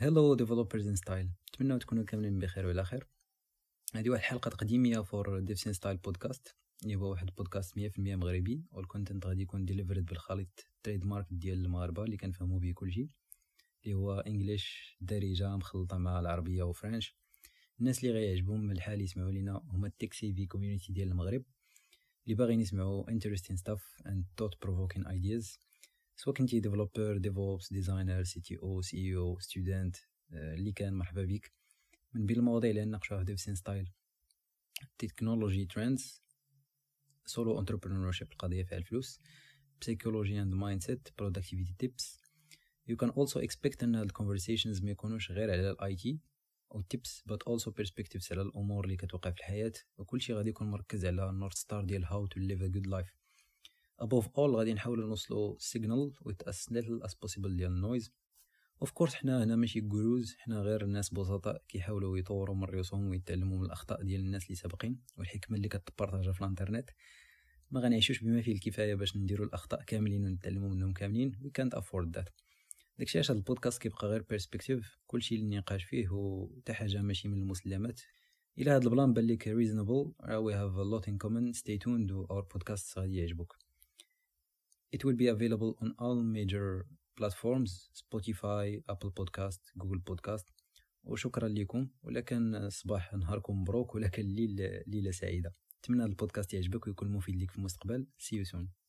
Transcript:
Hello developers in style نتمنى تكونوا كاملين بخير وعلى خير. هذه واحد الحلقة تقديميه for Devs In Style podcast اللي هو واحد بودكاست 100% مغربي. وال content غادي يكون delivered بالخليط trademark ديال المغاربة اللي كنفهموا به كلشي اللي هو English دارجه مخلطة مع العربية و French الناس اللي غيعجبهم الحال يسمعوا لينا هما ال tech savvy community ديال المغرب. اللي باغيين يسمعوا interesting stuff and thought provoking ideas. سواء كنتي developer DevOps designer CTO CEO student اللي كان مرحبا بك من بين المواضيع اللي نناقشوها في Devs In Style technology trends solo entrepreneurship القضية فيها الفلوس. Psychology and mindset productivity tips. You can also expect إن هاد ال conversations ما يكونوش غير على ال IT أو tips but also perspectives على الأمور اللي كتوقع في الحياة. وكلشي غادي يكون مركز على ال north star ديال how to live a good life. Above all غادي نحاولوا نوصلوا signal with as little as possible ديال noise. of course حنا هنا ماشي gurus حنا غير ناس بسطاء كيحاولوا يطوروا من ريوسهم ويتعلموا من الأخطاء ديال الناس اللي سابقين والحكمة اللي كتبارطاجا في الانترنت. ما غنعيشوش بما فيه الكفاية باش نديروا الأخطاء كاملين ونتعلموا منهم كاملين. وي كانت افورد ذات داكشي علاش هاد البودكاست كيبقى غير perspective كلشي اللي النقاش فيه وحتى حاجة ماشي من المسلمات. إلى هاد ال plan بان ليك reasonable we have a lot in common stay tuned our podcast غادي يعجبوك. It will be available on all major platforms Spotify, Apple Podcast, Google Podcast. وشكرا لكم ولكن صباح نهاركم مبروك ولكن ليلة ليلة سعيدة. نتمنى البودكاست يعجبك ويكون مفيد لك في المستقبل. See you soon.